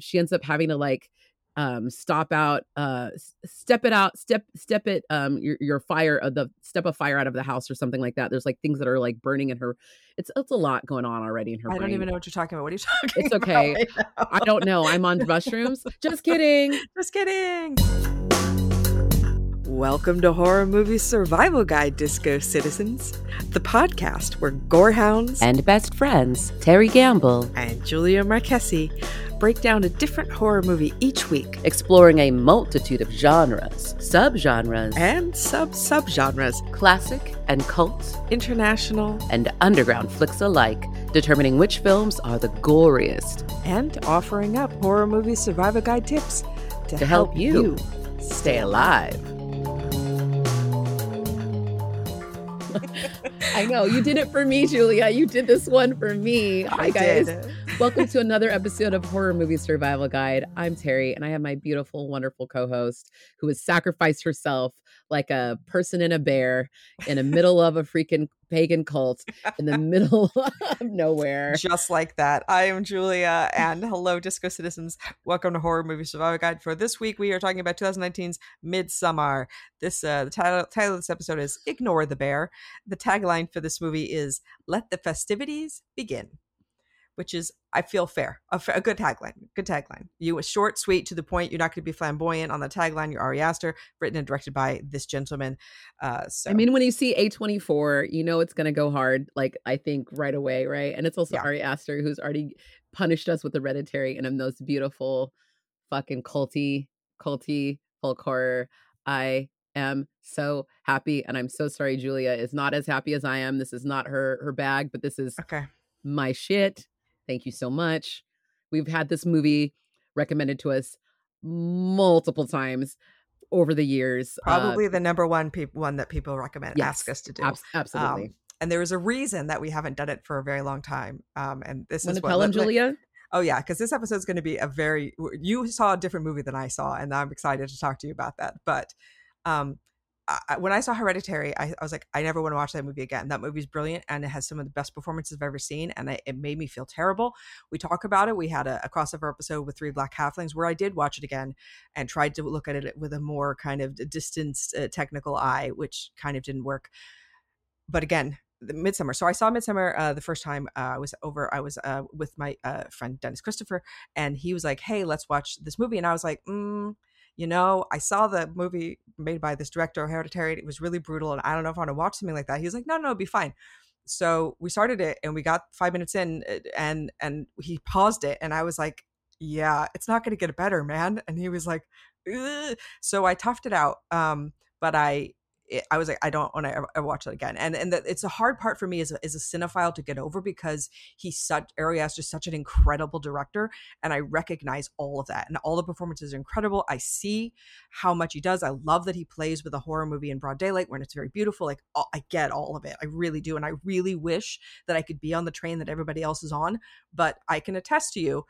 she ends up having to like um stop out uh step it out step step it um your, your fire uh, the step a fire out of the house or something like that there's like things that are like burning in her it's it's a lot going on already in her I brain. don't even know what you're talking about. What are you talking It's about okay. right i don't know i'm on mushrooms just kidding Just kidding. Welcome to Horror Movie Survival Guide, Disco Citizens, the podcast where gorehounds and best friends terry gamble and Julia Marquesi break down a different horror movie each week exploring a multitude of genres subgenres and sub subgenres, classic and cult international, and underground flicks alike determining which films are the goriest and offering up horror movie survival guide tips to, to help you stay alive I know you did it for me, Julia. You did this one for me. Hi, I guys. did. Welcome to another episode of Horror Movie Survival Guide. I'm Terry, and I have my beautiful, wonderful co-host who has sacrificed herself like a person in a bear in the middle of a freaking pagan cult in the middle of nowhere. Just like that. I am Julia, and hello, Disco Citizens. Welcome to Horror Movie Survival Guide. For this week, we are talking about 2019's Midsommar. This uh, the title, title of this episode is "Ignore the Bear." The tagline for this movie is "Let the festivities begin," which is, I feel, fair. A, a good tagline. Good tagline. You was short, sweet, to the point. You're not going to be flamboyant on the tagline. You're Ari Aster, written and directed by this gentleman. Uh, so I mean, when you see A24, you know it's going to go hard, like I think right away, right? And it's also Yeah. Ari Aster who's already punished us with Hereditary and in those beautiful fucking culty, culty folk horror. I am so happy and I'm so sorry Julia is not as happy as I am. This is not her her bag, but this is okay. my shit. Thank you so much. We've had this movie recommended to us multiple times over the years. uh, Probably the number one peop- one that people recommend yes, ask us to do. abs- absolutely. Um, and there is a reason that we haven't done it for a very long time. Um, and this Want is what tell him, let- let- Julia? Oh yeah, because this episode is going to be a very. You saw a different movie than I saw, and I'm excited to talk to you about that. But um, I, when I saw Hereditary, I, I was like, I never want to watch that movie again. That movie's brilliant, and it has some of the best performances I've ever seen, and I, it made me feel terrible. We talk about it. We had a, a crossover episode with Three Black Halflings where I did watch it again and tried to look at it with a more kind of distanced, uh, technical eye, which kind of didn't work. But again, the Midsommar. So I saw Midsommar uh, the first time uh, I was over. I was uh, with my uh, friend Dennis Christopher, and he was like, "Hey, let's watch this movie." And I was like, mm, "You know, I saw the movie made by this director, Hereditary. It was really brutal, and I don't know if I want to watch something like that." He was like, "No, no, it'll be fine." So we started it, and we got five minutes in, uh, and and he paused it, and I was like, "Yeah, it's not going to get better, man." And he was like, Ugh. "So I toughed it out." Um, but I it, I was like, I don't want to ever, ever watch that again. And and that it's a hard part for me as a, as a cinephile to get over because he's such Ari Aster is such an incredible director, and I recognize all of that, and all the performances are incredible. I see how much he does. I love that he plays with a horror movie in broad daylight when it's very beautiful. Like all, I get all of it, I really do, and I really wish that I could be on the train that everybody else is on. But I can attest to you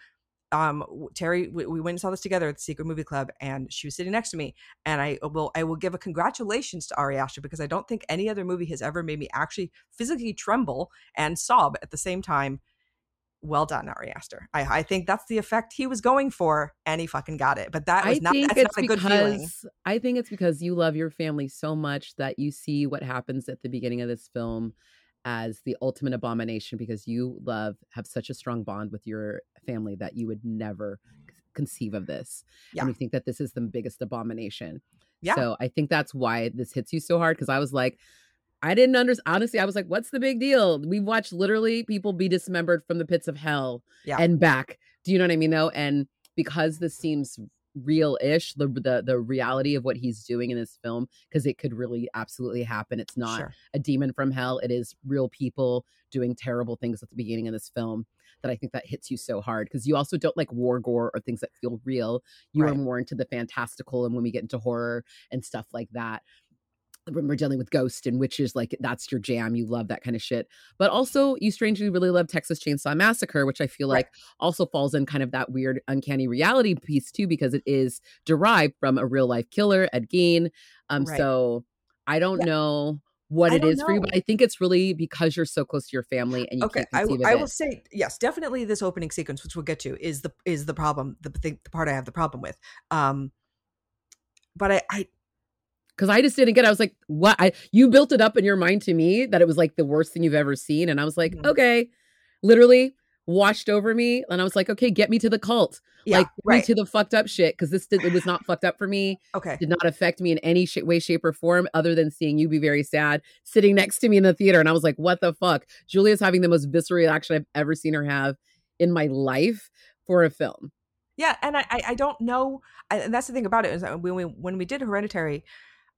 um terry we, we went and saw this together at the secret movie club and she was sitting next to me and i will i will give a congratulations to ari aster because i don't think any other movie has ever made me actually physically tremble and sob at the same time. Well done ari aster. I, I think that's the effect he was going for and he fucking got it but that was I not that's not a good feeling. I think it's because you love your family so much that you see what happens at the beginning of this film as the ultimate abomination because you love have such a strong bond with your family that you would never c- conceive of this. Yeah. And we think that this is the biggest abomination. Yeah. So I think that's why this hits you so hard because I was like, I didn't understand. Honestly, I was like, what's the big deal? We watched literally people be dismembered from the pits of hell Yeah. and back. Do you know what I mean, though? And because this seems real-ish, the the the reality of what he's doing in this film, because it could really absolutely happen. It's not Sure. a demon from hell. It is real people doing terrible things at the beginning of this film that I think that hits you so hard because you also don't like war gore or things that feel real. You are more into the fantastical and when we get into horror and stuff like that. When we're dealing with ghosts and witches, like that's your jam. You love that kind of shit. But also, you strangely really love Texas Chainsaw Massacre, which I feel Right. like also falls in kind of that weird, uncanny reality piece too, because it is derived from a real life killer, Ed Gein. Um, Right. so I don't Yeah. know what I it don't for you, but I think it's really because you're so close to your family and you Okay, can't I, conceive w- of I will say yes, definitely this opening sequence, which we'll get to, is the is the problem, the thing, the part I have the problem with. Um, but I, I because I just didn't get. It. I was like, "What?" I you built it up in your mind to me that it was like the worst thing you've ever seen, and I was like, Mhm. "Okay," literally washed over me, and I was like, "Okay, get me to the cult, yeah, like get right, me to the fucked up shit," because this did, it was not fucked up for me. okay, Did not affect me in any sh- way, shape, or form, other than seeing you be very sad sitting next to me in the theater, and I was like, "What the fuck?" Julia's having the most visceral reaction I've ever seen her have in my life for a film. yeah, and I, I, I don't know, and that's the thing about it is that when we when we did Hereditary,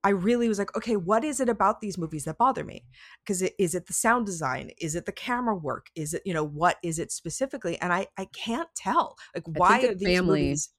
I really was like, okay, what is it about these movies that bother me? Because it, is it the sound design? Is it the camera work? Is it you know what is it specifically? And I I can't tell. Like why are these family. movies?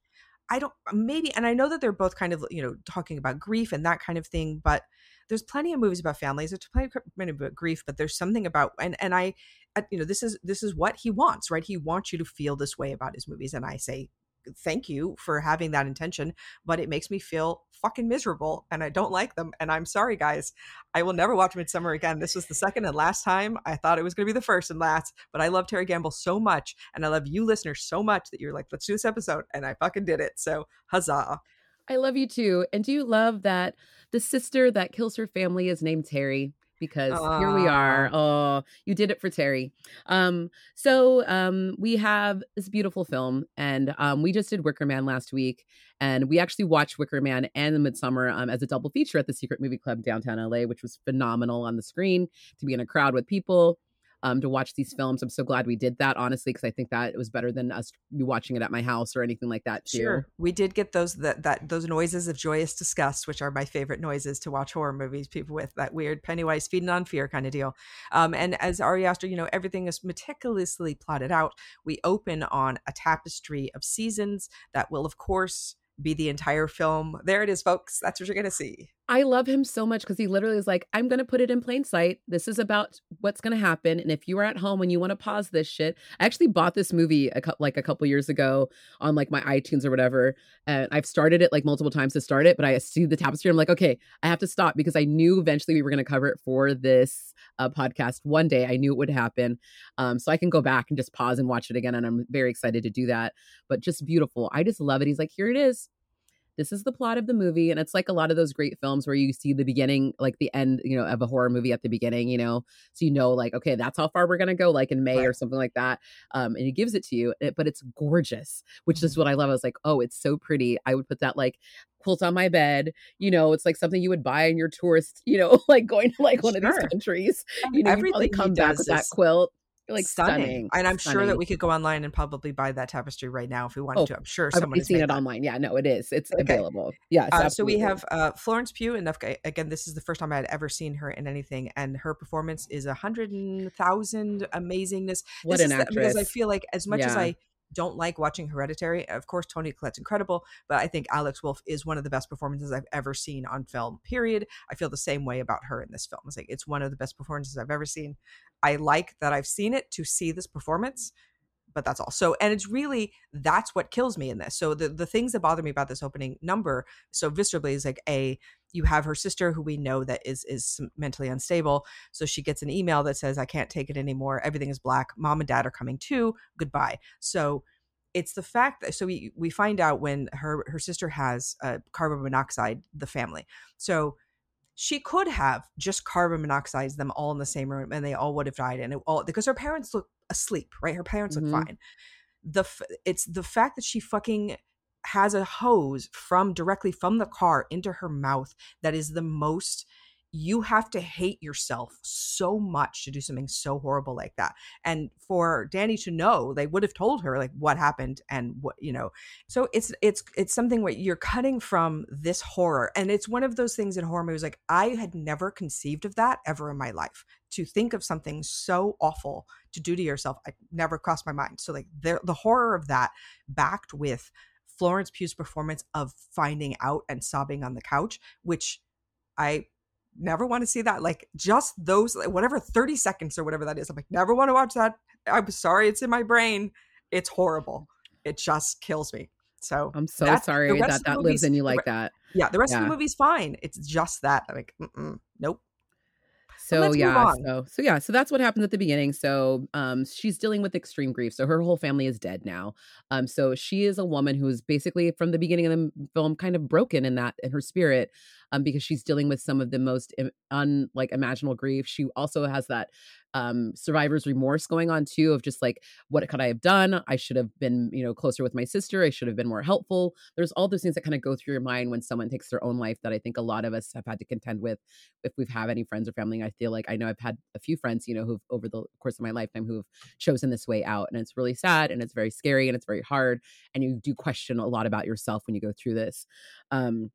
I don't maybe, and I know that they're both kind of you know talking about grief and that kind of thing, but there's plenty of movies about families. There's plenty of many about grief, but there's something about and and I, I you know this is this is what he wants, right? He wants you to feel this way about his movies, and I say thank you for having that intention, but it makes me feel fucking miserable and I don't like them. And I'm sorry, guys. I will never watch Midsommar again. This was the second and last time. I thought it was going to be the first and last, but I love Terry Gamble so much. And I love you listeners so much that you're like, let's do this episode. And I fucking did it. So huzzah. I love you too. And do you love that the sister that kills her family is named Terry? Because here we are. Oh, you did it for Terry. Um, so um, we have this beautiful film, and um, we just did Wicker Man last week, and we actually watched Wicker Man and The Midsommar um, as a double feature at the Secret Movie Club downtown LA, which was phenomenal on the screen to be in a crowd with people. Um, to watch these films, I'm so glad we did that. Honestly, because I think that it was better than us watching it at my house or anything like that. Too. Sure. We did get those that that those noises of joyous disgust, which are my favorite noises to watch horror movies, people with that weird Pennywise feeding on fear kind of deal. Um, and as Ari Aster, you know, everything is meticulously plotted out. We open on a tapestry of seasons that will, of course, be the entire film. There it is, folks. That's what you're gonna see. I love him so much because he literally is like, I'm going to put it in plain sight. This is about what's going to happen. And if you are at home and you want to pause this shit, I actually bought this movie a, cou- like a couple years ago on like my iTunes or whatever. And I've started it like multiple times to start it, but I see the tapestry. I'm like, okay, I have to stop because I knew eventually we were going to cover it for this uh, podcast one day. I knew it would happen. Um, so I can go back and just pause and watch it again. And I'm very excited to do that. But just beautiful. I just love it. He's like, here it is this is the plot of the movie and it's like a lot of those great films where you see the beginning like the end you know of a horror movie at the beginning you know so you know like okay that's how far we're gonna go like in may Right. or something like that um and he gives it to you but it's gorgeous which is Mhm. what i love i was like oh it's so pretty i would put that like quilt on my bed you know it's like something you would buy in your tourist you know like going to like one of these countries you know Everything come back with that quilt like stunning, And I'm sure that we could go online and probably buy that tapestry right now if we wanted Oh, to. I'm sure I've someone has seen it that. online. Yeah, no, it is. It's Okay. available. Yes. Uh, so we have uh, Florence Pugh, and again, this is the first time I had ever seen her in anything, and her performance is a hundred and thousand amazingness. what this an is the- because I feel like as much as I don't like watching Hereditary, of course Toni Collette's incredible, but I think Alex Wolff is one of the best performances I've ever seen on film. Period. I feel the same way about her in this film. It's like it's one of the best performances I've ever seen. I like that I've seen it to see this performance. But that's all. So, and it's really that's what kills me in this. So, the the things that bother me about this opening number so viscerally is like a you have her sister who we know that is is mentally unstable. So she gets an email that says i can't take it anymore. Everything is black. Mom and dad are coming too. Goodbye. So it's the fact that so we we find out when her her sister has uh, carbon monoxide the family. So she could have just carbon monoxide them all in the same room and they all would have died and it all because her parents look asleep right her parents Mhm. look fine the f- it's the fact that she fucking has a hose from directly from the car into her mouth that is the most you have to hate yourself so much to do something so horrible like that. And for dani to know they would have told her like what happened and what you know. So it's it's it's something where you're cutting from this horror. And it's one of those things in horror movies like i had never conceived of that ever in my life. To think of something so awful to do to yourself i never crossed my mind. So like the, the horror of that backed with florence pugh's performance of finding out and sobbing on the couch which i never want to see that like just those like, whatever 30 seconds or whatever that is i'm like never want to watch that i'm sorry it's in my brain it's horrible it just kills me so I'm so sorry that that lives in you like that. yeah the rest of the movie's fine it's just that I'm like mm-mm, nope So yeah, so so yeah, so that's what happens at the beginning. So um she's dealing with extreme grief. So her whole family is dead now. Um so she is a woman who's basically from the beginning of the film kind of broken in that in her spirit um because she's dealing with some of the most un like imaginable grief. She also has that um survivor's remorse going on too of just like what could i have done? I should have been you know closer with my sister. I should have been more helpful. There's all those things that kind of go through your mind when someone takes their own life that i think a lot of us have had to contend with. If we've had any friends or family i feel like i know i've had a few friends you know who've over the course of my lifetime who've chosen this way out and it's really sad and it's very scary and it's very hard and you do question a lot about yourself when you go through this. Um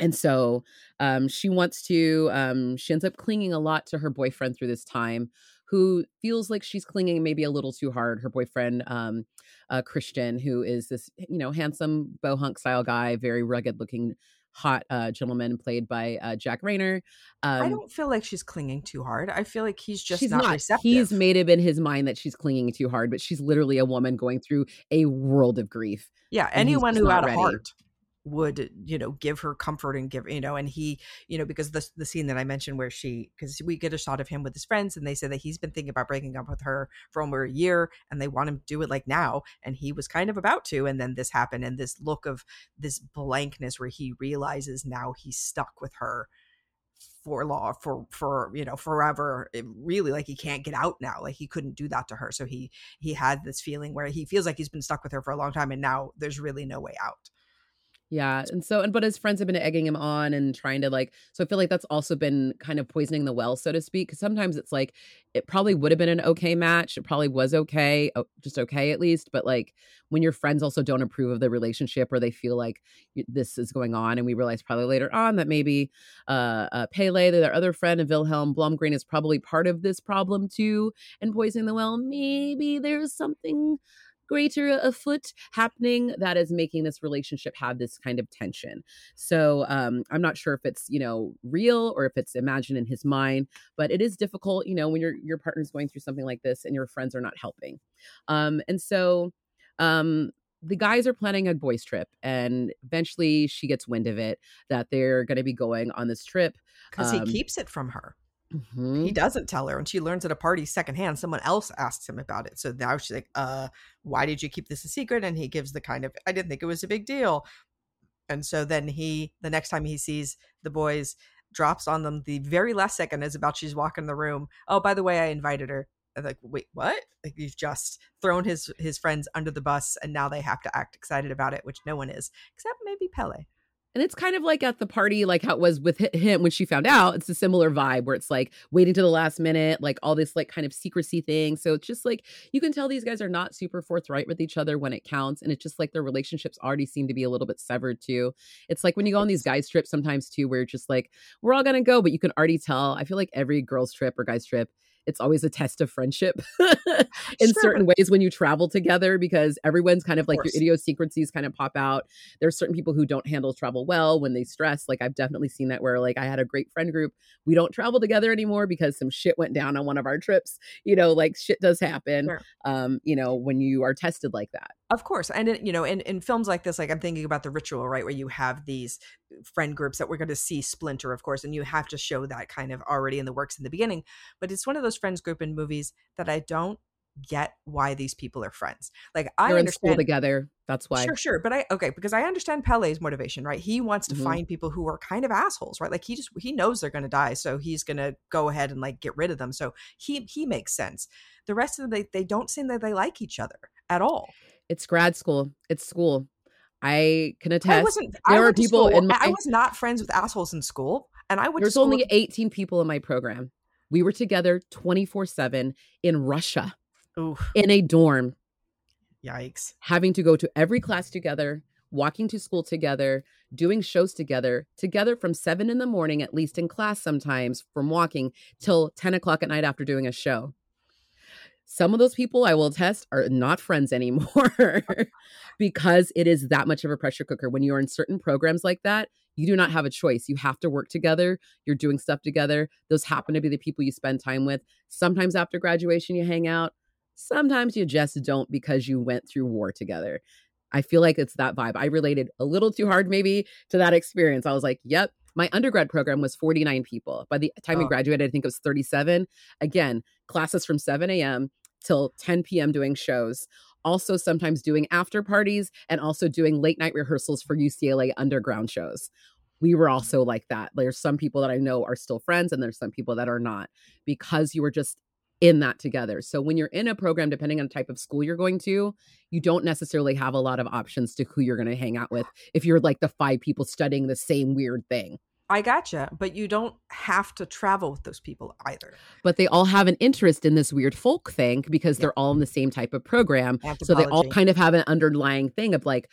and so um, she wants to um, she ends up clinging a lot to her boyfriend through this time who feels like she's clinging maybe a little too hard her boyfriend um, uh, christian who is this you know handsome bohunk style guy very rugged looking hot uh, gentleman played by uh, Jack Reynor. Um, I don't feel like she's clinging too hard. I feel like he's just she's not, not. Receptive. He's made it in his mind that she's clinging too hard, but she's literally a woman going through a world of grief. Yeah, anyone who had a heart would you know give her comfort and give you know and he you know because the the scene that I mentioned where she because we get a shot of him with his friends and they say that he's been thinking about breaking up with her for over a year and they want him to do it like now and he was kind of about to and then this happened and this look of this blankness where he realizes now he's stuck with her for law for for you know forever it really like he can't get out now like he couldn't do that to her. So he he had this feeling where he feels like he's been stuck with her for a long time and now there's really no way out yeah. And so, and but his friends have been egging him on and trying to like, so I feel like that's also been kind of poisoning the well, so to speak. Cause sometimes it's like, it probably would have been an okay match. It probably was okay, just okay at least. But like when your friends also don't approve of the relationship or they feel like this is going on, and we realize probably later on that maybe uh, uh Pelle, their other friend, and Wilhelm Blomgren is probably part of this problem too and poisoning the well. Maybe there's something greater afoot happening that is making this relationship have this kind of tension. So um, I'm not sure if it's you know real or if it's imagined in his mind, but it is difficult, you know, when your your partner's going through something like this and your friends are not helping. Um, and so um, the guys are planning a boys trip and eventually she gets wind of it that they're going to be going on this trip because um, he keeps it from her Mm-hmm. He doesn't tell her, and she learns at a party secondhand. Someone else asks him about it. So now she's like, uh, why did you keep this a secret? And he gives the kind of, I didn't think it was a big deal. And so then he, the next time he sees the boys, drops on them the very last second is about she's walking the room. Oh, by the way, I invited her. And like, wait, what? Like you've just thrown his his friends under the bus, and now they have to act excited about it, which no one is, except maybe Pelle. And it's kind of like at the party, like how it was with him when she found out. It's a similar vibe where it's like waiting to the last minute, like all this like kind of secrecy thing. So it's just like you can tell these guys are not super forthright with each other when it counts. And it's just like their relationships already seem to be a little bit severed too. It's like when you go on these guys' trips sometimes too, where it's just like, we're all gonna go, but you can already tell. I feel like every girl's trip or guy's trip it's always a test of friendship in sure. certain ways when you travel together because everyone's kind of, of like your idiosyncrasies kind of pop out. There's certain people who don't handle travel well when they stress. Like I've definitely seen that where like I had a great friend group. We don't travel together anymore because some shit went down on one of our trips. You know, like shit does happen. Sure. Um, you know, when you are tested like that. Of course. And, you know, in, in films like this, like I'm thinking about The Ritual, right? Where you have these friend groups that we're going to see splinter, of course, and you have to show that kind of already in the works in the beginning. But it's one of those friends group in movies that I don't get why these people are friends. Like I They're understand together. That's why. Sure, sure. But I okay, because I understand Pelle's motivation, right? He wants to mm-hmm. find people who are kind of assholes, right? Like he just he knows they're gonna die, so he's gonna go ahead and like get rid of them. So he he makes sense. The rest of them they, they don't seem that they like each other at all. It's grad school. It's school. I can attest. I wasn't, there I are people in my, I was not friends with assholes in school, and I went. There's only 18 people in my program. We were together 24 seven in Russia, Oof. in a dorm. Yikes! Having to go to every class together, walking to school together, doing shows together, together from seven in the morning, at least in class sometimes, from walking till 10 o'clock at night after doing a show. Some of those people I will test are not friends anymore because it is that much of a pressure cooker. When you're in certain programs like that, you do not have a choice. You have to work together. You're doing stuff together. Those happen to be the people you spend time with. Sometimes after graduation, you hang out. Sometimes you just don't because you went through war together. I feel like it's that vibe. I related a little too hard, maybe, to that experience. I was like, yep, My undergrad program was 49 people. By the time oh. we graduated, I think it was 37. Again, classes from 7 a.m. till 10 p.m. doing shows. Also, sometimes doing after parties and also doing late night rehearsals for UCLA underground shows we were also like that. There's some people that I know are still friends, and there's some people that are not because you were just in that together. So when you're in a program, depending on the type of school you're going to, you don't necessarily have a lot of options to who you're going to hang out with if you're like the five people studying the same weird thing. I gotcha, but you don't have to travel with those people either. But they all have an interest in this weird folk thing because they're all in the same type of program. So they all kind of have an underlying thing of like,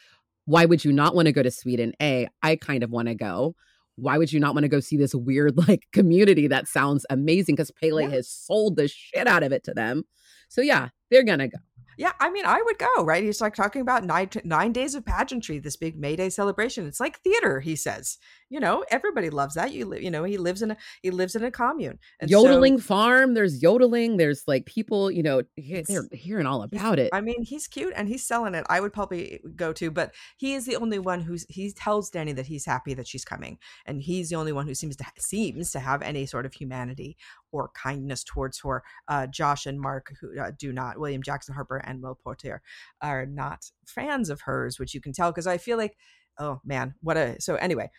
why would you not want to go to Sweden? A, I kind of want to go why would you not want to go see this weird like community that sounds amazing because Pelle yeah. has sold the shit out of it to them. So yeah, they're gonna go. Yeah, I mean, I would go, right? He's like talking about nine, nine days of pageantry, this big May Day celebration. It's like theater, he says. You know, everybody loves that. You you know, he lives in a he lives in a commune. And yodeling so, farm. There's yodeling. There's like people, you know, they're hearing all about it. I mean, he's cute and he's selling it. I would probably go to, but he is the only one who's he tells Dani that he's happy that she's coming, and he's the only one who seems to seems to have any sort of humanity or kindness towards her. Uh, Josh and Mark, who uh, do not, William Jackson Harper and Will Poulter, are not fans of hers, which you can tell because I feel like, oh man, what a. So anyway,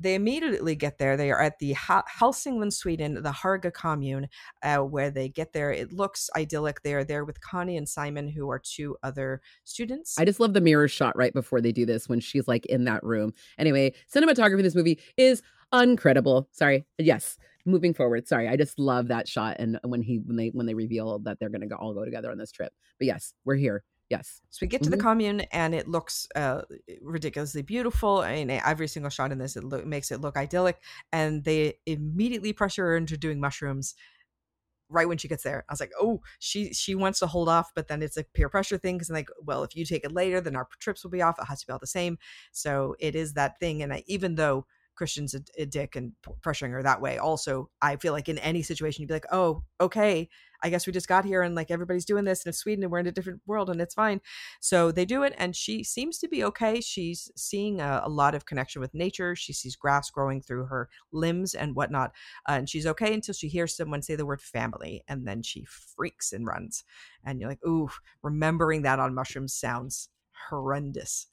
they immediately get there. They are at the Hälsingland, Sweden, the Hårga commune, uh, where they get there. It looks idyllic. They are there with Connie and Simon, who are two other students. I just love the mirror shot right before they do this when she's like in that room. Anyway, cinematography in this movie is incredible. Sorry. Yes moving forward sorry i just love that shot and when he when they when they reveal that they're going to all go together on this trip but yes we're here yes so we get to mm-hmm. the commune and it looks uh, ridiculously beautiful I mean, every single shot in this it lo- makes it look idyllic and they immediately pressure her into doing mushrooms right when she gets there. I was like, oh, she she wants to hold off, but then it's a peer pressure thing because I'm like, well, if you take it later, then our trips will be off. It has to be all the same. So it is that thing. And I, even though Christian's a, a, dick and pressuring her that way. Also, I feel like in any situation, you'd be like, oh, okay, I guess we just got here and like everybody's doing this in Sweden and we're in a different world and it's fine. So they do it and she seems to be okay. She's seeing a, a lot of connection with nature. She sees grass growing through her limbs and whatnot. Uh, and she's okay until she hears someone say the word family and then she freaks and runs. And you're like, ooh, remembering that on mushrooms sounds horrendous.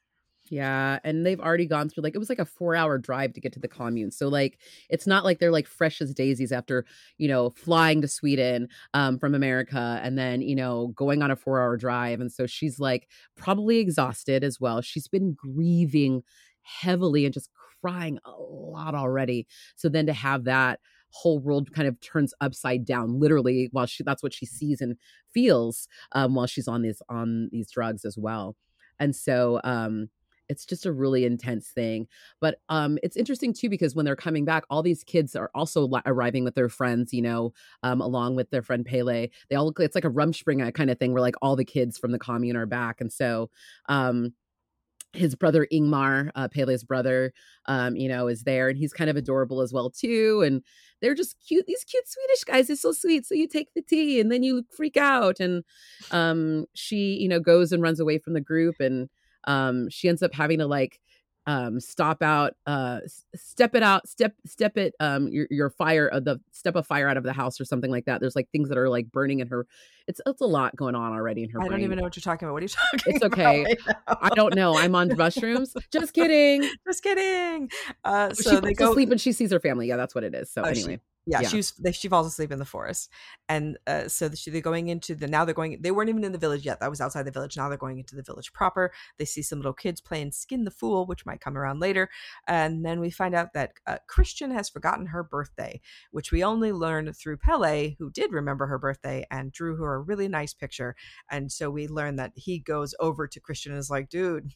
Yeah, and they've already gone through like it was like a 4-hour drive to get to the commune. So like it's not like they're like fresh as daisies after, you know, flying to Sweden um from America and then, you know, going on a 4-hour drive and so she's like probably exhausted as well. She's been grieving heavily and just crying a lot already. So then to have that whole world kind of turns upside down literally while she that's what she sees and feels um while she's on these on these drugs as well. And so um it's just a really intense thing but um it's interesting too because when they're coming back all these kids are also arriving with their friends you know um along with their friend pelle they all look it's like a rumspringa kind of thing where like all the kids from the commune are back and so um his brother Ingmar, uh, Pelle's brother, um, you know, is there, and he's kind of adorable as well too. And they're just cute. These cute Swedish guys are so sweet. So you take the tea, and then you freak out, and um, she, you know, goes and runs away from the group, and um, she ends up having to like um stop out uh step it out step step it um your, your fire uh, the step a fire out of the house or something like that. There's like things that are like burning in her it's it's a lot going on already in her i brain. don't even know what you're talking about. What are you talking it's okay. i don't know. I'm on mushrooms. Just kidding. Just kidding. Uh so she they go sleep and she sees her family. Yeah that's what it is. So oh, anyway. she, yeah, yeah, she was she falls asleep in the forest and uh, so she, they're going into the now they're going they weren't even in the village yet that was outside the village now they're going into the village proper. They see some little kids playing skin the fool which might come around later and then we find out that uh, christian has forgotten her birthday which we only learned through pelle who did remember her birthday and drew her a really nice picture and so we learn that he goes over to christian and is like dude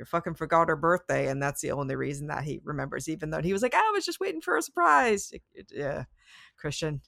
you fucking forgot her birthday and that's the only reason that he remembers even though he was like i was just waiting for a surprise. Yeah. Christian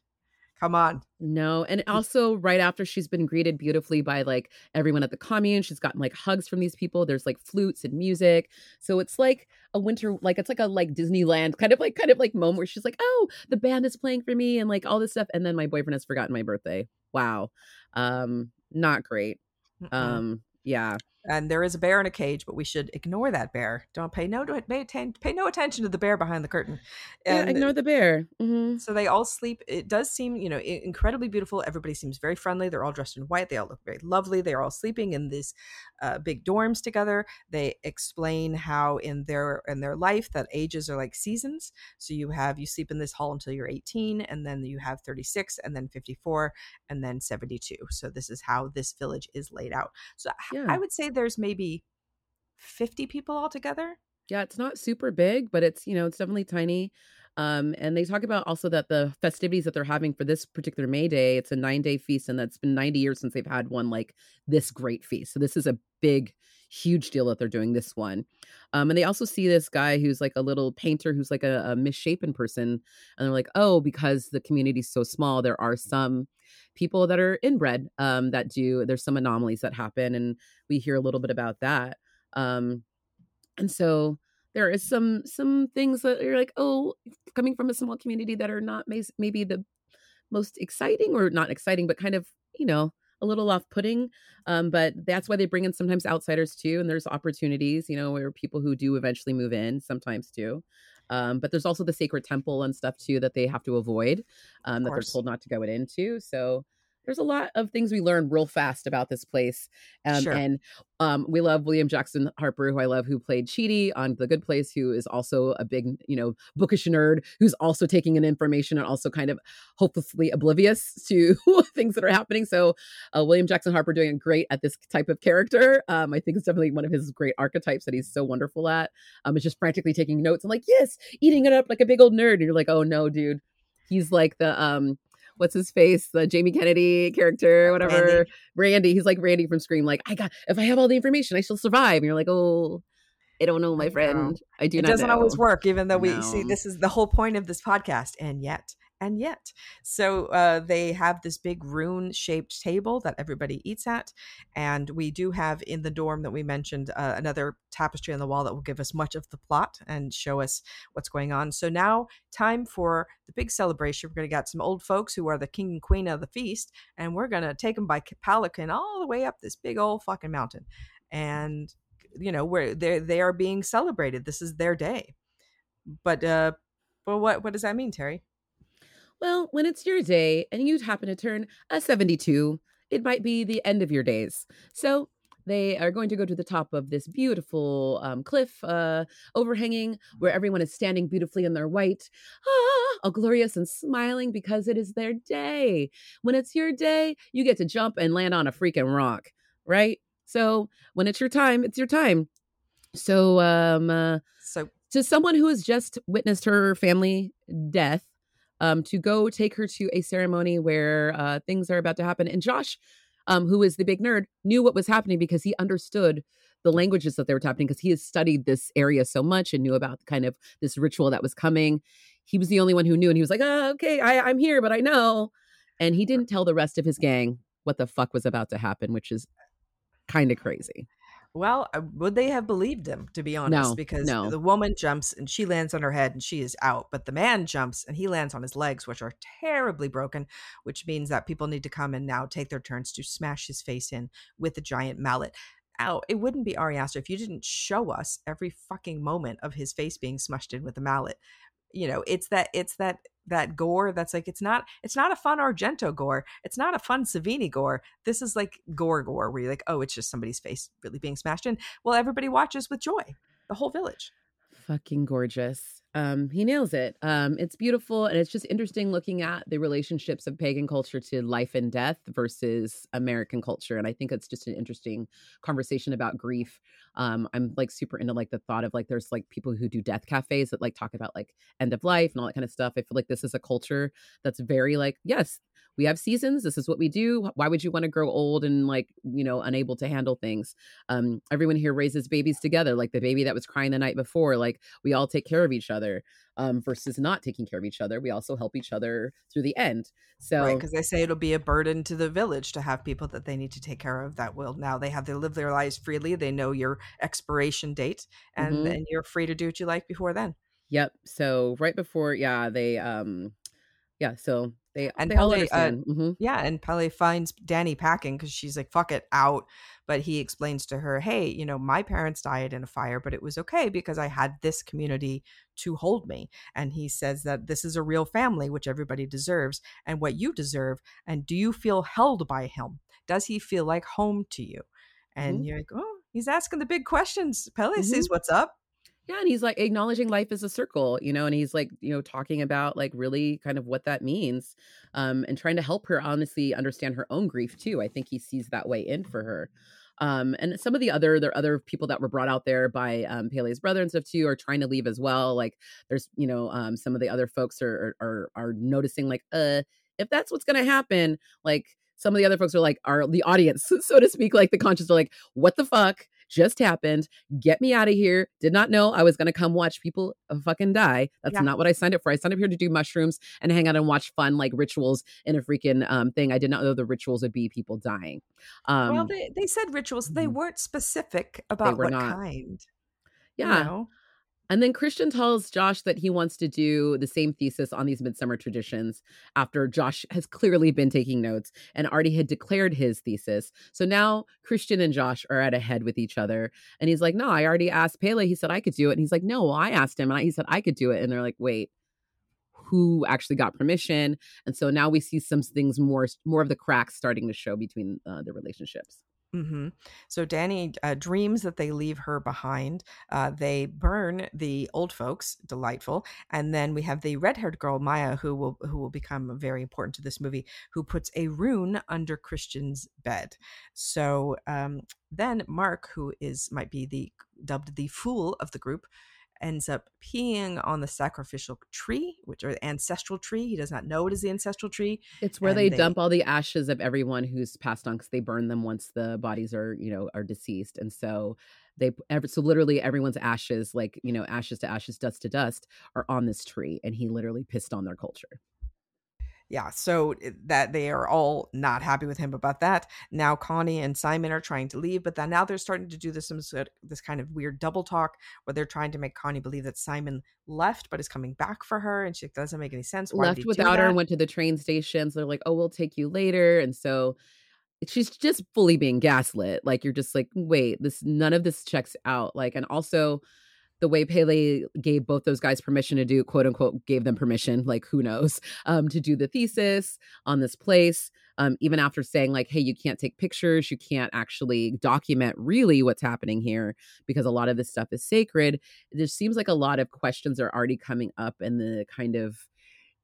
come on. No and also right after she's been greeted beautifully by like everyone at the commune she's gotten like hugs from these people there's like flutes and music. So it's like a winter like it's like a like disneyland kind of like kind of like moment where she's like oh the band is playing for me and like all this stuff and then my boyfriend has forgotten my birthday. Wow. Um not great. Mm-mm. um yeah and there is a bear in a cage, but we should ignore that bear. Don't pay no pay, pay no attention to the bear behind the curtain. And yeah, ignore the bear. Mm-hmm. So they all sleep. It does seem, you know, incredibly beautiful. Everybody seems very friendly. They're all dressed in white. They all look very lovely. They're all sleeping in these uh, big dorms together. They explain how in their in their life that ages are like seasons. So you have you sleep in this hall until you're 18, and then you have 36, and then 54, and then 72. So this is how this village is laid out. So yeah. I would say there's maybe 50 people altogether. Yeah, it's not super big, but it's, you know, it's definitely tiny. Um, and they talk about also that the festivities that they're having for this particular May Day, it's a nine day feast, and that's been 90 years since they've had one like this great feast. So this is a big, huge deal that they're doing this one. Um, and they also see this guy who's like a little painter who's like a, a misshapen person. And they're like, oh, because the community's so small, there are some people that are inbred um, that do, there's some anomalies that happen. And we hear a little bit about that. Um, and so there is some some things that are like, oh, coming from a small community that are not maybe the most exciting or not exciting, but kind of, you know, a little off putting. Um, but that's why they bring in sometimes outsiders too. And there's opportunities, you know, where people who do eventually move in sometimes too. Um, but there's also the sacred temple and stuff too that they have to avoid, um, that they're told not to go into. So there's a lot of things we learn real fast about this place. Um, sure. And um, we love William Jackson Harper, who I love, who played Chidi on The Good Place, who is also a big, you know, bookish nerd, who's also taking in information and also kind of hopelessly oblivious to things that are happening. So uh, William Jackson Harper doing great at this type of character. Um, I think it's definitely one of his great archetypes that he's so wonderful at. Um, it's just frantically taking notes and like, yes, eating it up like a big old nerd. And you're like, oh no, dude. He's like the um what's his face, the Jamie Kennedy character, whatever. Randy. Randy. He's like Randy from Scream. Like, I got if I have all the information, I shall survive. And you're like, oh, I don't know, my friend. I do. It doesn't know. always work, even though we see this is the whole point of this podcast, and yet and yet. So uh, they have this big rune shaped table that everybody eats at. And we do have in the dorm that we mentioned uh, another tapestry on the wall that will give us much of the plot and show us what's going on. So now, time for the big celebration. We're going to get some old folks who are the king and queen of the feast, and we're going to take them by Pelican all the way up this big old fucking mountain. And you know where they they are being celebrated. This is their day. But uh, but what what does that mean, Terry? Well, when it's your day and you happen to turn a 72, it might be the end of your days. So they are going to go to the top of this beautiful um, cliff uh, overhanging where everyone is standing beautifully in their white, ah, all glorious and smiling because it is their day. When it's your day, you get to jump and land on a freaking rock, right? So when it's your time, it's your time. So, um, uh, so to someone who has just witnessed her family death, um, to go take her to a ceremony where uh, things are about to happen. And Josh, um, who is the big nerd, knew what was happening because he understood the languages that they were happening because he has studied this area so much and knew about kind of this ritual that was coming. He was the only one who knew, and he was like, oh, "Okay, I, I'm here, but I know." And he didn't tell the rest of his gang what the fuck was about to happen, which is kind of crazy. Well, would they have believed him, to be honest? No, because no. the woman jumps and she lands on her head and she is out. But the man jumps and he lands on his legs, which are terribly broken, which means that people need to come and now take their turns to smash his face in with a giant mallet. Ow, it wouldn't be Ari Aster if you didn't show us every fucking moment of his face being smushed in with a mallet you know it's that it's that that gore that's like it's not it's not a fun argento gore. It's not a fun savini gore. This is like gore gore where you're like oh it's just somebody's face really being smashed in. Well everybody watches with joy. The whole village. Fucking gorgeous um, he nails it. Um, it's beautiful, and it's just interesting looking at the relationships of pagan culture to life and death versus American culture. And I think it's just an interesting conversation about grief. Um, I'm like super into like the thought of like there's like people who do death cafes that like talk about like end of life and all that kind of stuff. I feel like this is a culture that's very like yes, we have seasons this is what we do why would you want to grow old and like you know unable to handle things um everyone here raises babies together like the baby that was crying the night before like we all take care of each other um versus not taking care of each other. We also help each other through the end. So right because they say it'll be a burden to the village to have people that they need to take care of that will now they have to live their lives freely they know your expiration date and mm-hmm. then you're free to do what you like before then. Yep so right before yeah they um yeah so They and they Pelle, uh. Mhm. yeah, and Pelle finds Dani packing because she's like, "Fuck it, out." But he explains to her, "Hey, you know, my parents died in a fire, but it was okay because I had this community to hold me." And he says that this is a real family, which everybody deserves, and what you deserve. And do you feel held by him? Does he feel like home to you? And Mhm. you're like, "Oh, he's asking the big questions." Pelle Mhm. sees what's up. Yeah, and he's like acknowledging life as a circle, you know, and he's like, you know, talking about like really kind of what that means, um, and trying to help her honestly understand her own grief too. I think he sees that way in for her. Um, and some of the other there other people that were brought out there by um Pelle's brother and stuff too are trying to leave as well. Like there's, you know, um some of the other folks are are are, are noticing like, uh, if that's what's gonna happen, like some of the other folks are like are the audience, so to speak, like the conscious are like, what the fuck just happened? Get me out of here. Did not know I was going to come watch people uh, fucking die. That's Yeah. not what I signed up for. I signed up here to do mushrooms and hang out and watch fun like rituals in a freaking um thing. I did not know the rituals would be people dying. Um well, they, they said rituals. They Mhm. weren't specific about were what not. kind. yeah. You know? And then Christian tells Josh that he wants to do the same thesis on these midsummer traditions after Josh has clearly been taking notes and already had declared his thesis. So now Christian and Josh are at a head with each other. And he's like, No, I already asked Pelle. He said I could do it. And he's like, No, I asked him. And I, he said I could do it. And they're like, Wait, who actually got permission? And so now we see some things more, more of the cracks starting to show between uh, the relationships. Hmm So Dani uh, dreams that they leave her behind. Uh, they burn the old folks, delightful, and then we have the red-haired girl Maya, who will who will become very important to this movie, who puts a rune under Christian's bed. So um, then Mark, who is might be the dubbed the fool of the group. Ends up peeing on the sacrificial tree, which or the ancestral tree. He does not know it is the ancestral tree. It's where they, they- dump all the ashes of everyone who's passed on because they burn them once the bodies are, you know, are deceased. And so they, so literally everyone's ashes, like, you know, ashes to ashes, dust to dust, are on this tree. And he literally pissed on their culture. Yeah so eh, that they are all not happy with him about that now connie and simon are trying to leave but then now they're starting to do this some sort this kind of weird double talk where they're trying to make connie believe that simon left but is coming back for her and she doesn't make any sense Why Left without her and went to the train station. So they're like, oh, we'll take you later. And so eh, she's just fully being gaslit. Like, you're just like, wait, this, none of this checks out. Like, and also, the way Pelle gave both those guys permission to do, quote unquote, gave them permission, like who knows, um, to do the thesis on this place. Um, even after saying, like, hey, you can't take pictures, you can't actually document really what's happening here because a lot of this stuff is sacred. Just seems like a lot of questions are already coming up in the kind of,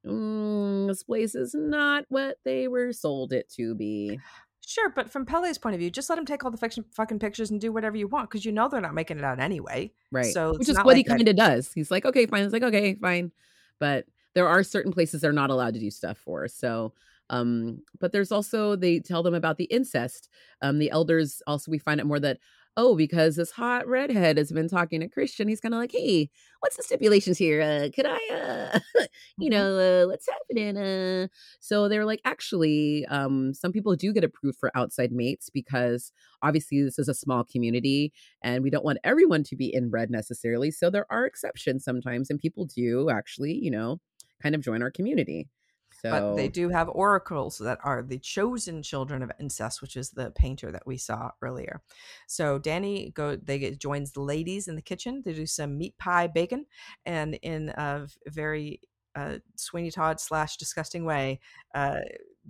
mm, this place is not what they were sold it to be. Sure but from pelle's point of view just let him take all the fiction, fucking pictures and do whatever you want because you know they're not making it out anyway Right. So which is what he like that- kind of does. He's like, okay, fine. It's like, okay, fine. But there are certain places they're not allowed to do stuff for. So, um, but there's also they tell them about the incest. Um, the elders also we find out more that oh, because this hot redhead has been talking to Christian, he's kind of like, hey, what's the stipulations here? Uh, could I, uh, you Mhm. know, uh, what's happening? Uh, so they're like, actually, um, some people do get approved for outside mates because obviously this is a small community and we don't want everyone to be inbred necessarily. So there are exceptions sometimes, and people do actually, you know, kind of join our community. So but they do have oracles that are the chosen children of incest which is the painter that we saw earlier. So dani go they get, joins the ladies in the kitchen to do some meat pie bacon and in a very uh, sweeney todd slash disgusting way uh,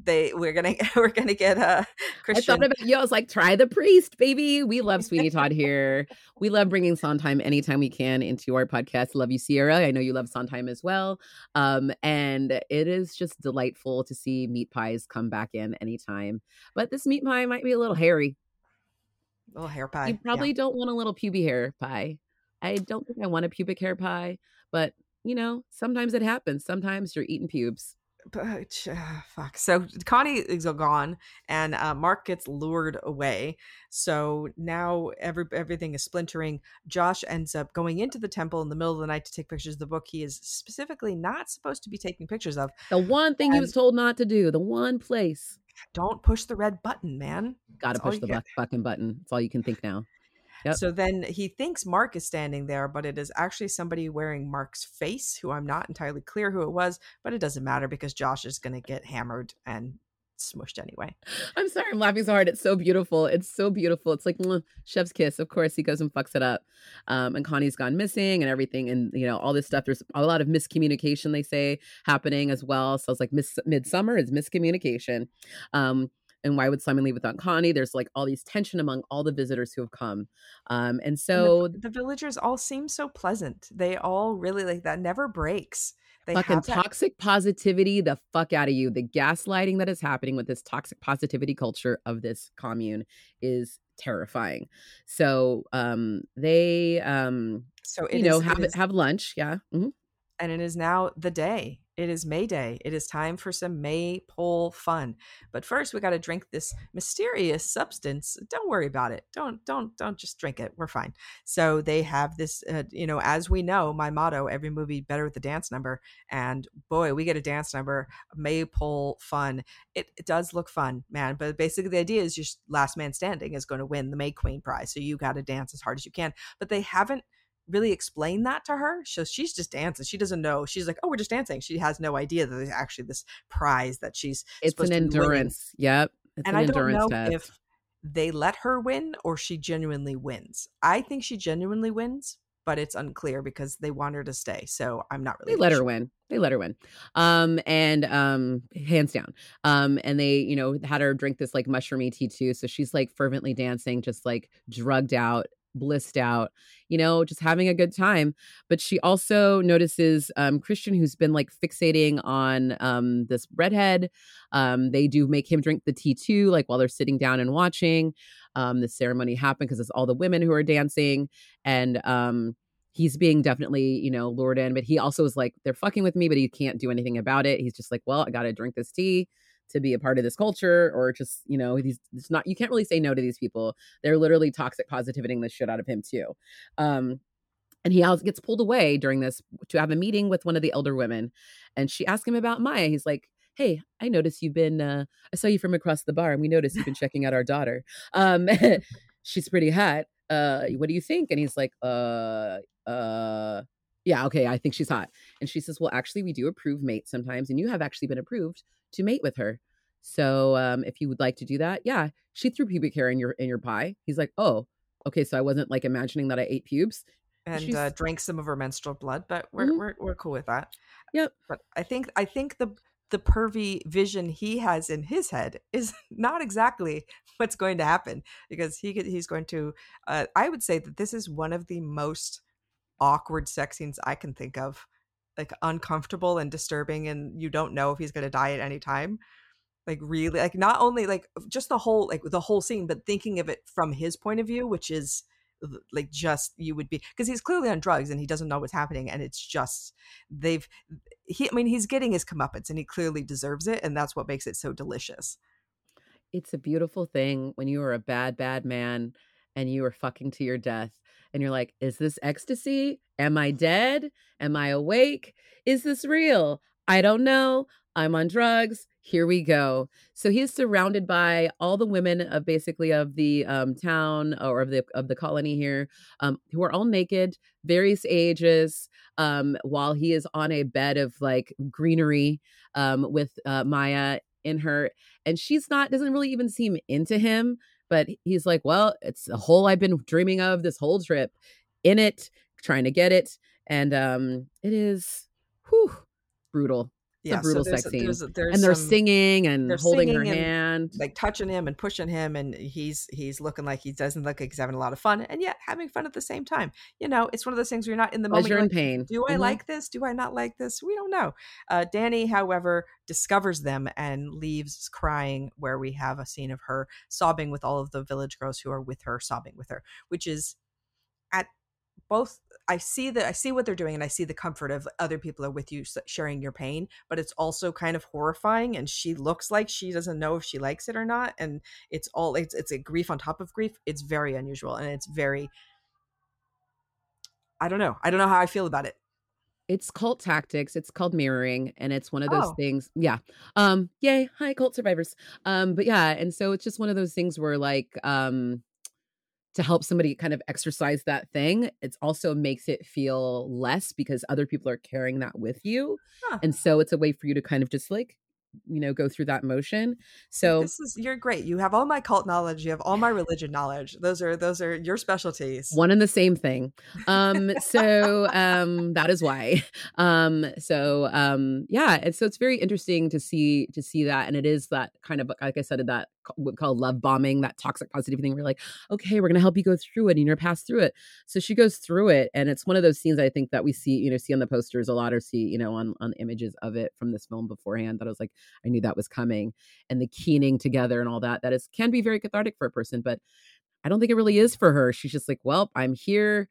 they we're gonna we're gonna get uh I christian thought about you. I was like, try the priest, baby. We love Sweeney Todd here. We love bringing Sondheim anytime we can into our podcast. Love you, Sierra. I know you love Sondheim as well. Um, and it is just delightful to see meat pies come back in anytime. But this meat pie might be a little hairy. little hair pie you yeah. probably don't want a little pubic hair pie. I don't think I want a pubic hair pie, but you know, sometimes it happens. Sometimes you're eating pubes. But uh, fuck. So Connie is gone, and uh, Mark gets lured away. So now every everything is splintering. Josh ends up going into the temple in the middle of the night to take pictures of the book he is specifically not supposed to be taking pictures of. The one thing he was told not to do, the one place. Don't push the red button, man. Gotta push the buck- fucking button. That's all you can think now. Yep. So then he thinks Mark is standing there, but it is actually somebody wearing Mark's face, who I'm not entirely clear who it was, but it doesn't matter because Josh is going to get hammered and smushed anyway. I'm sorry, I'm laughing so hard. It's so beautiful. It's so beautiful. It's like mwah, chef's kiss. Of course, he goes and fucks it up. Um, and Connie's gone missing and everything, and you know all this stuff. There's a lot of miscommunication they say happening as well. So it's like miss midsummer is miscommunication. Um, and why would Simon leave without Connie? There's like all these tension among all the visitors who have come. Um, and so and the, the, villagers all seem so pleasant. They all really like that never breaks. They fucking toxic positivity the fuck out of you. The gaslighting that is happening with this toxic positivity culture of this commune is terrifying. So um they um so you know have is, have lunch, yeah. Mm-hmm. And it is now the day it is May Day. It is time for some maypole fun. But first, we got to drink this mysterious substance. Don't worry about it. Don't don't don't just drink it. We're fine. So they have this. Uh, you know, as we know, my motto: every movie better with the dance number. And boy, we get a dance number. Maypole fun. It, it does look fun, man. But basically, the idea is just last man standing is going to win the May Queen prize. So you got to dance as hard as you can. But they haven't really explain that to her. So she's just dancing. She doesn't know. She's like, "Oh, we're just dancing." She has no idea that there's actually this prize that she's. It's an endurance. Yep. It's and an I don't know test. if they let her win or she genuinely wins. I think she genuinely wins, but it's unclear because they want her to stay. So I'm not really. They let sure. her win. They let her win. Um, and um, hands down. Um, and they, you know, had her drink this like mushroomy tea too. So she's like fervently dancing, just like drugged out blissed out, you know, just having a good time. But she also notices um, Christian, who's been like fixating on um, this redhead. Um, they do make him drink the tea too, like while they're sitting down and watching um, the ceremony happen because it's all the women who are dancing. And um, he's being definitely, you know, lured in. But he also is like, they're fucking with me, but he can't do anything about it. He's just like, well, I got to drink this tea to be a part of this culture or just you know he's it's not you can't really say no to these people. They're literally toxic positivitying the shit out of him too. Um and he gets pulled away during this to have a meeting with one of the elder women and she asks him about maya he's like hey i noticed you've been uh, i saw you from across the bar and we noticed you've been checking out our daughter. Um she's pretty hot uh what do you think? And he's like uh uh yeah okay i think she's hot and she says well actually we do approve mates sometimes and you have actually been approved to mate with her. So um, if you would like to do that, yeah, she threw pubic hair in your in your pie. He's like, oh, okay, so I wasn't like imagining that I ate pubes and uh, drank some of her menstrual blood, but we're mm-hmm. we're we're cool with that. Yep. But I think I think the the pervy vision he has in his head is not exactly what's going to happen because he he's going to. Uh, I would say that this is one of the most awkward sex scenes I can think of like uncomfortable and disturbing and you don't know if he's going to die at any time like really like not only like just the whole like the whole scene but thinking of it from his point of view which is like just you would be because he's clearly on drugs and he doesn't know what's happening and it's just they've he i mean he's getting his comeuppance and he clearly deserves it and that's what makes it so delicious. It's a beautiful thing when you are a bad bad man and you are fucking to your death and you're like, is this ecstasy? Am I dead? Am I awake? Is this real? I don't know. I'm on drugs. Here we go. So he's surrounded by all the women of basically of the um, town or of the of the colony here, um, who are all naked, various ages. Um, while he is on a bed of like greenery um, with uh, Maya in her, and she's not doesn't really even seem into him. But he's like, well, it's the whole I've been dreaming of this whole trip. In it, trying to get it. And um it is whew, brutal yeah, a brutal so sex scene. There's, there's and they're some, singing and they're holding her hand, like touching him and pushing him, and he's he's looking like he doesn't look like he's having a lot of fun, and yet having fun at the same time. You know, it's one of those things where you're not in the moment. You're in pain. Do I mm-hmm. like this? Do I not like this? We don't know. Uh, Dani, however, discovers them and leaves crying. Where we have a scene of her sobbing with all of the village girls who are with her, sobbing with her, which is both I see that I see what they're doing and I see the comfort of other people are with you sharing your pain, but it's also kind of horrifying and she looks like she doesn't know if she likes it or not and it's all it's it's a grief on top of grief. It's very unusual and it's very I don't know. I don't know how I feel about it. It's cult tactics. It's called mirroring and it's one of those oh. things. Yeah. Um yay, hi cult survivors. Um but yeah, and so it's just one of those things where like um to help somebody kind of exercise that thing, it also makes it feel less because other people are carrying that with you. Huh. And so it's a way for you to kind of just like you know go through that motion so this is you're great you have all my cult knowledge you have all my religion knowledge those are those are your specialties one and the same thing um so um that is why um so um yeah and so it's very interesting to see to see that and it is that kind of like i said that what we call love bombing, that toxic positivity thing. We're like, okay, we're gonna help you go through it and you're gonna pass through it. So she goes through it, and it's one of those scenes I think that we see, you know, see on the posters a lot, or see, you know, on on images of it from this film beforehand. That I was like, I knew that was coming, and the keening together and all that. That is can be very cathartic for a person, but I don't think it really is for her. She's just like, well, I'm here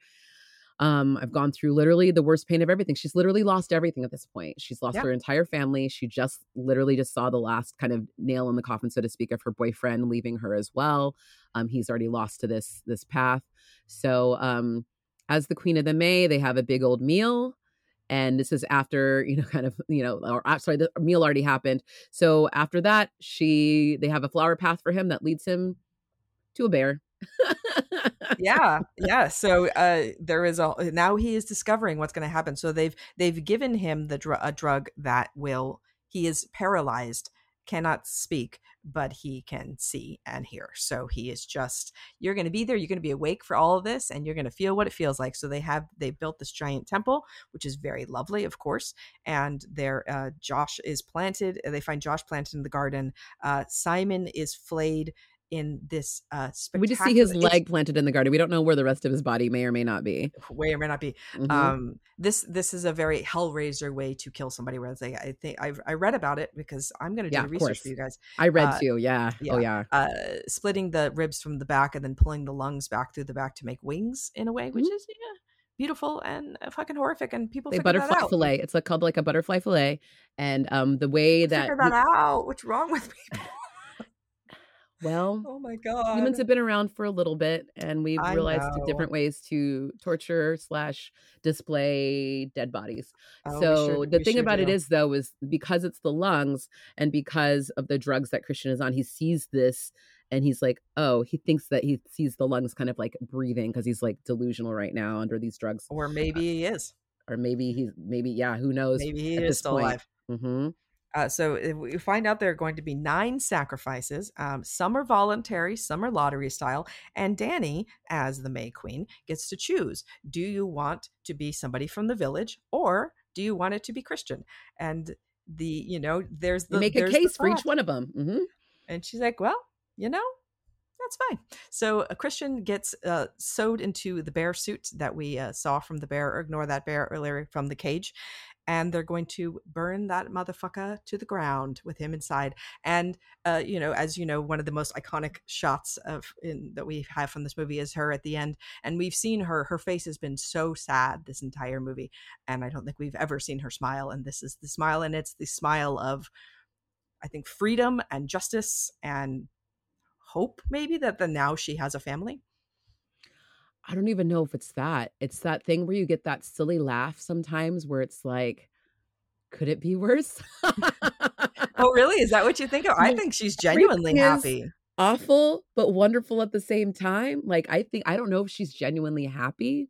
um, I've gone through literally the worst pain of everything. She's literally lost everything at this point. She's lost her entire family. She just literally just saw the last kind of nail in the coffin, so to speak, of her boyfriend leaving her as well. Um, he's already lost to this this path. So um, as the Queen of the May, they have a big old meal. And this is after, you know, kind of, you know, or sorry, the meal already happened. So after that, she they have a flower path for him that leads him to a bear. Yeah yeah. So uh there is a now he is discovering what's going to happen. So they've they've given him the dr- a drug that will he is paralyzed cannot speak but he can see and hear. So he is just you're going to be there you're going to be awake for all of this and you're going to feel what it feels like. So they have they built this giant temple which is very lovely of course and there uh, josh is planted they find josh planted in the garden uh, simon is flayed in this uh we just see his leg planted in the garden. We don't know where the rest of his body may or may not be. May or may not be. Mm-hmm. um this this is a very hellraiser way to kill somebody where i think i read about it because i'm going to do yeah, research for you guys. I read uh, too yeah. yeah. oh yeah uh splitting the ribs from the back and then pulling the lungs back through the back to make wings in a way which mm-hmm. is yeah beautiful and uh, fucking horrific and people they butterfly fillet. It's like called like a butterfly fillet and um the way that figure that out. What's wrong with people well, oh my god, humans have been around for a little bit, and we've I realized know. different ways to torture slash display dead bodies. Oh, so sure, the thing sure about do. it is, though, is because it's the lungs and because of the drugs that Christian is on, he sees this and he's like, oh, he thinks that he sees the lungs kind of like breathing because he's like delusional right now under these drugs, or maybe uh, he is, or maybe he's maybe yeah, who knows? Maybe he is still point. alive. Mm-hmm. Uh, so we find out there are going to be nine sacrifices. Um, some are voluntary, some are lottery style. And Dani, as the May Queen, gets to choose: Do you want to be somebody from the village, or do you want it to be Christian? And the you know, there's the you make a case for each one of them. Mm-hmm. And she's like, well, you know, that's fine. So a Christian gets uh, sewed into the bear suit that we uh, saw from the bear, or ignore that bear earlier from the cage, and they're going to burn that motherfucker to the ground with him inside. And uh, you know, as you know, one of the most iconic shots of in, that we have from this movie is her at the end, and we've seen her. Her face has been so sad this entire movie, and I don't think we've ever seen her smile. And this is the smile, and it's the smile of, I think, freedom and justice and hope, maybe that the now she has a family. I don't even know if it's that. It's that thing where you get that silly laugh sometimes where it's like, could it be worse? oh, really? Is that what you think of? I think she's genuinely happy. Awful, but wonderful at the same time. Like, I think, I don't know if she's genuinely happy.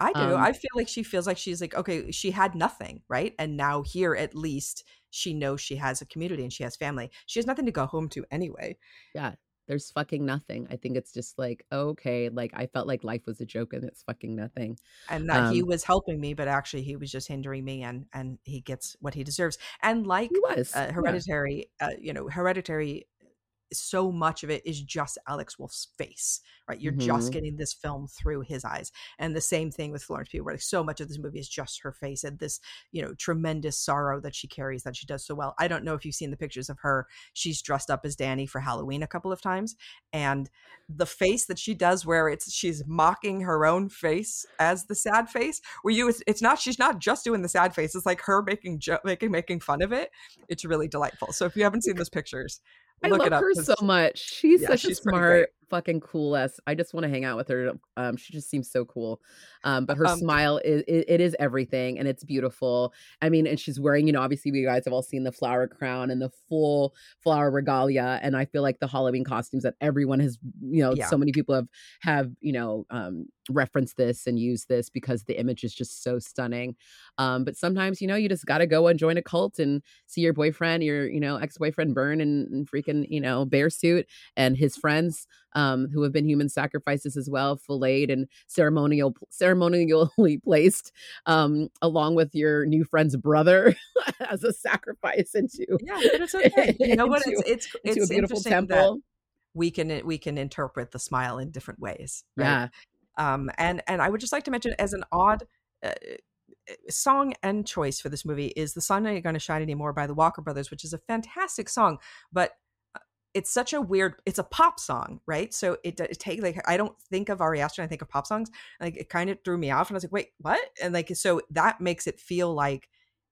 I do. Um, I feel like she feels like she's like, okay, she had nothing, right? And now here, at least, she knows she has a community and she has family. She has nothing to go home to anyway. Yeah there's fucking nothing. I think it's just like, okay, like I felt like life was a joke and it's fucking nothing. And that um, he was helping me, but actually he was just hindering me and and he gets what he deserves. And like he was. Uh, hereditary, yeah. uh, you know, hereditary so much of it is just Alex Wolff's face, right? You're mm-hmm. just getting this film through his eyes. And the same thing with Florence Pugh, where like so much of this movie is just her face and this, you know, tremendous sorrow that she carries that she does so well. I don't know if you've seen the pictures of her. She's dressed up as Dani for Halloween a couple of times. And the face that she does where it's she's mocking her own face as the sad face, where you it's, it's not she's not just doing the sad face, it's like her making jo- making making fun of it. It's really delightful. So if you haven't seen those pictures, I love her so much. She's yeah, such she's a smart, fucking coolest. I just want to hang out with her. Um, she just seems so cool. Um, but her Um, smile is it, it is everything, and it's beautiful. I mean, and she's wearing, you know, obviously we guys have all seen the flower crown and the full flower regalia, and I feel like the Halloween costumes that everyone has, you know, Yeah. so many people have have you know um, referenced this and use this because the image is just so stunning. Um, but sometimes, you know, you just got to go and join a cult and see your boyfriend, your you know ex boyfriend burn in, in freaking you know bear suit, and his friends um, who have been human sacrifices as well, filleted and ceremonial ceremonially placed, um, along with your new friend's brother as a sacrifice into yeah, but it's okay. You know what? into- It's it's it's a beautiful interesting that we can we can interpret the smile in different ways. Right? Yeah, Um, and and I would just like to mention as an odd uh, song and choice for this movie is "The Sun Ain't Gonna Shine Anymore" by the Walker Brothers, which is a fantastic song, but uh, it's such a weird. It's a pop song, right? So it, it take like I don't think of Ari Aster, I think of pop songs. Like it kind of threw me off, and I was like, wait, what? And like so that makes it feel like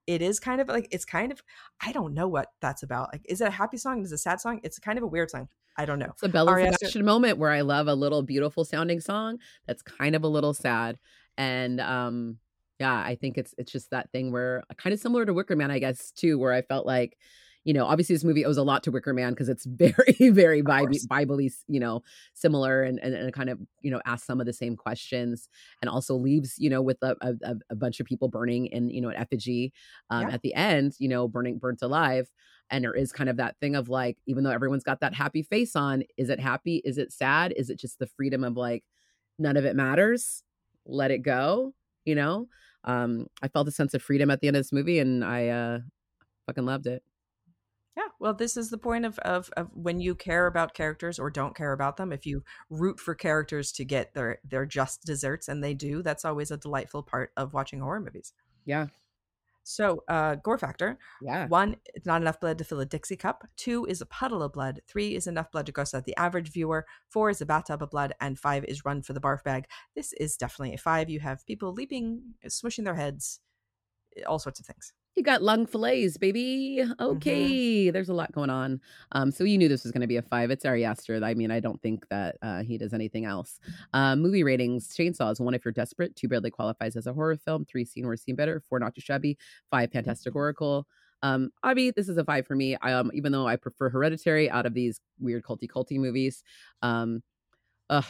it is kind of like it's kind of I don't know what that's about. Like, is it a happy song? Is it a sad song? It's kind of a weird song. I don't know. it's a Bella Ari Aster- moment where I love a little beautiful sounding song that's kind of a little sad, and um, yeah, I think it's it's just that thing where kind of similar to Wicker Man, I guess too, where I felt like. You know, obviously, this movie owes a lot to Wicker Man because it's very, very Bible. You know, similar and, and and kind of you know asks some of the same questions, and also leaves you know with a, a, a bunch of people burning in you know an effigy um, Yeah. at the end, you know, burning burnt alive, and there is kind of that thing of like, even though everyone's got that happy face on, is it happy? Is it sad? Is it just the freedom of like none of it matters? Let it go, you know? Um, I felt a sense of freedom at the end of this movie and I uh fucking loved it. Yeah, well, this is the point of, of of when you care about characters or don't care about them. If you root for characters to get their their just desserts, and they do, that's always a delightful part of watching horror movies. Yeah. So, uh, gore factor: Yeah. one, it's not enough blood to fill a Dixie cup. Two is a puddle of blood. Three is enough blood to gross out the average viewer. Four is a bathtub of blood, and five is run for the barf bag. This is definitely a five. You have people leaping, smushing their heads, all sorts of things. You got lung fillets, baby. Okay, there's a lot going on. Um, so you knew this was going to be a five. It's Ari Aster. I mean, I don't think that uh, he does anything else. Uh, movie ratings: Chainsaw is one if you're desperate. Two barely qualifies as a horror film. Three seen worse, seen better. Four not too shabby. Five fantasticorical. Um, Abby, this is a five for me. Um, even though I prefer Hereditary out of these weird culty culty movies. Um, ugh,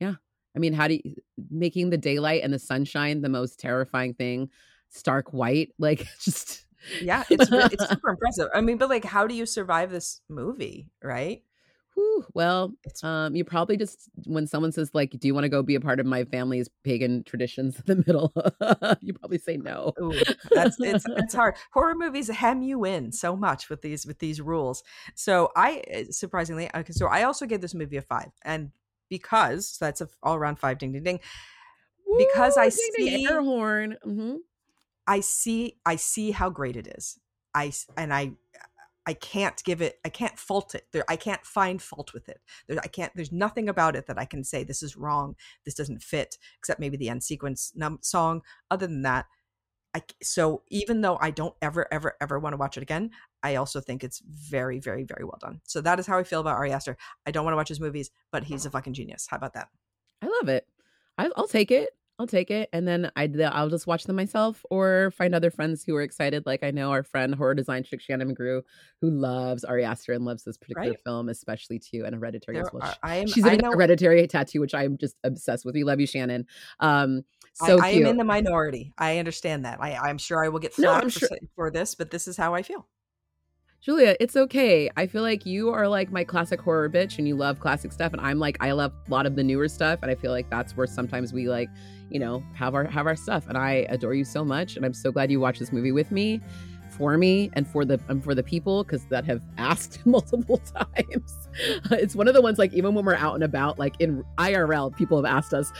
yeah. I mean, how do you making the daylight and the sunshine the most terrifying thing? Stark white, like just Yeah, it's it's super impressive. I mean, but like, how do you survive this movie? Right? Whew, well, It's um, you probably just when someone says like, "Do you want to go be a part of my family's pagan traditions?" In the middle, you probably say no. Ooh, that's it's it's hard. Horror movies hem you in so much with these with these rules. So I uh, surprisingly, okay, so I also gave this movie a five, and because so that's a all around five, ding ding ding. Because I ding, ding, see- air horn. hmm I see I see how great it is. I and I I can't give it I can't fault it. There I can't find fault with it. There I can't there's nothing about it that I can say this is wrong. This doesn't fit except maybe the end sequence num- song. Other than that, I so even though I don't ever ever ever want to watch it again, I also think it's very very very well done. So that is how I feel about Ari Aster. I don't want to watch his movies, but he's a fucking genius. How about that? I love it. I'll take it. I'll take it, and then I I'll just watch them myself or find other friends who are excited. Like I know our friend horror design chick Shannon McGrew, who loves Ari Aster and loves this particular Right. film, especially too, and Hereditary as well. are, I am She's I in a know hereditary tattoo, which I'm just obsessed with. We love you, Shannon. Um, I, so I cute. am in the minority. I understand that. I, I'm sure I will get No, flack for, sure- for this, but this is how I feel. Julia, it's okay. I feel like you are like my classic horror bitch and you love classic stuff and I'm like I love a lot of the newer stuff and I feel like that's where sometimes we like, you know, have our have our stuff and I adore you so much and I'm so glad you watched this movie with me for me and for the and for the people cuz that have asked multiple times. It's one of the ones like even when we're out and about like in IRL people have asked us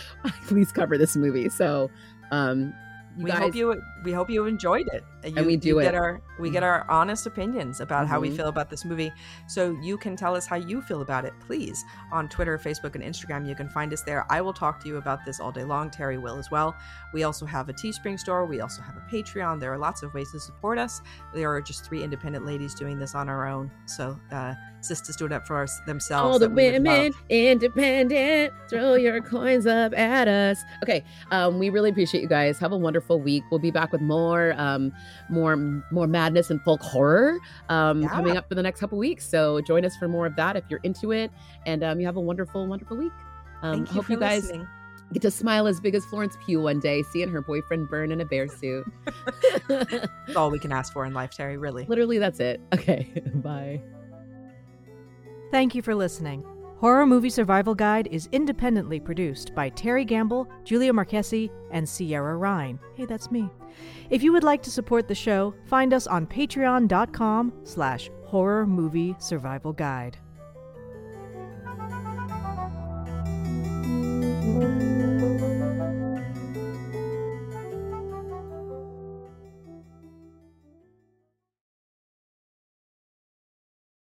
please cover this movie. So, um You we guys, hope you we hope you enjoyed it. You, And we do you it. Get our we get our honest opinions about how we Mhm. feel about this movie. So you can tell us how you feel about it, please, on Twitter, Facebook, and Instagram. You can find us there. I will talk to you about this all day long. Terry will as well. We also have a Teespring store. We also have a Patreon. There are lots of ways to support us. There are just three independent ladies doing this on our own. So uh, sisters doing it for us, themselves. all the that we would love. women independent throw your coins up at us okay um we really appreciate you guys have a wonderful week we'll be back with more um more more madness and folk horror um Yeah. coming up for the next couple weeks so join us for more of that if you're into it and um you have a wonderful wonderful week um Thank you hope for you guys listening. get to smile as big as florence pugh one day seeing her boyfriend burn in a bear suit That's all we can ask for in life, Terry. Really. literally that's it okay bye Thank you for listening. Horror Movie Survival Guide is independently produced by Terry Gamble, Julia Marchesi, and Sierra Ryan. Hey, that's me. If you would like to support the show, find us on patreon.com slash horror movie survival guide.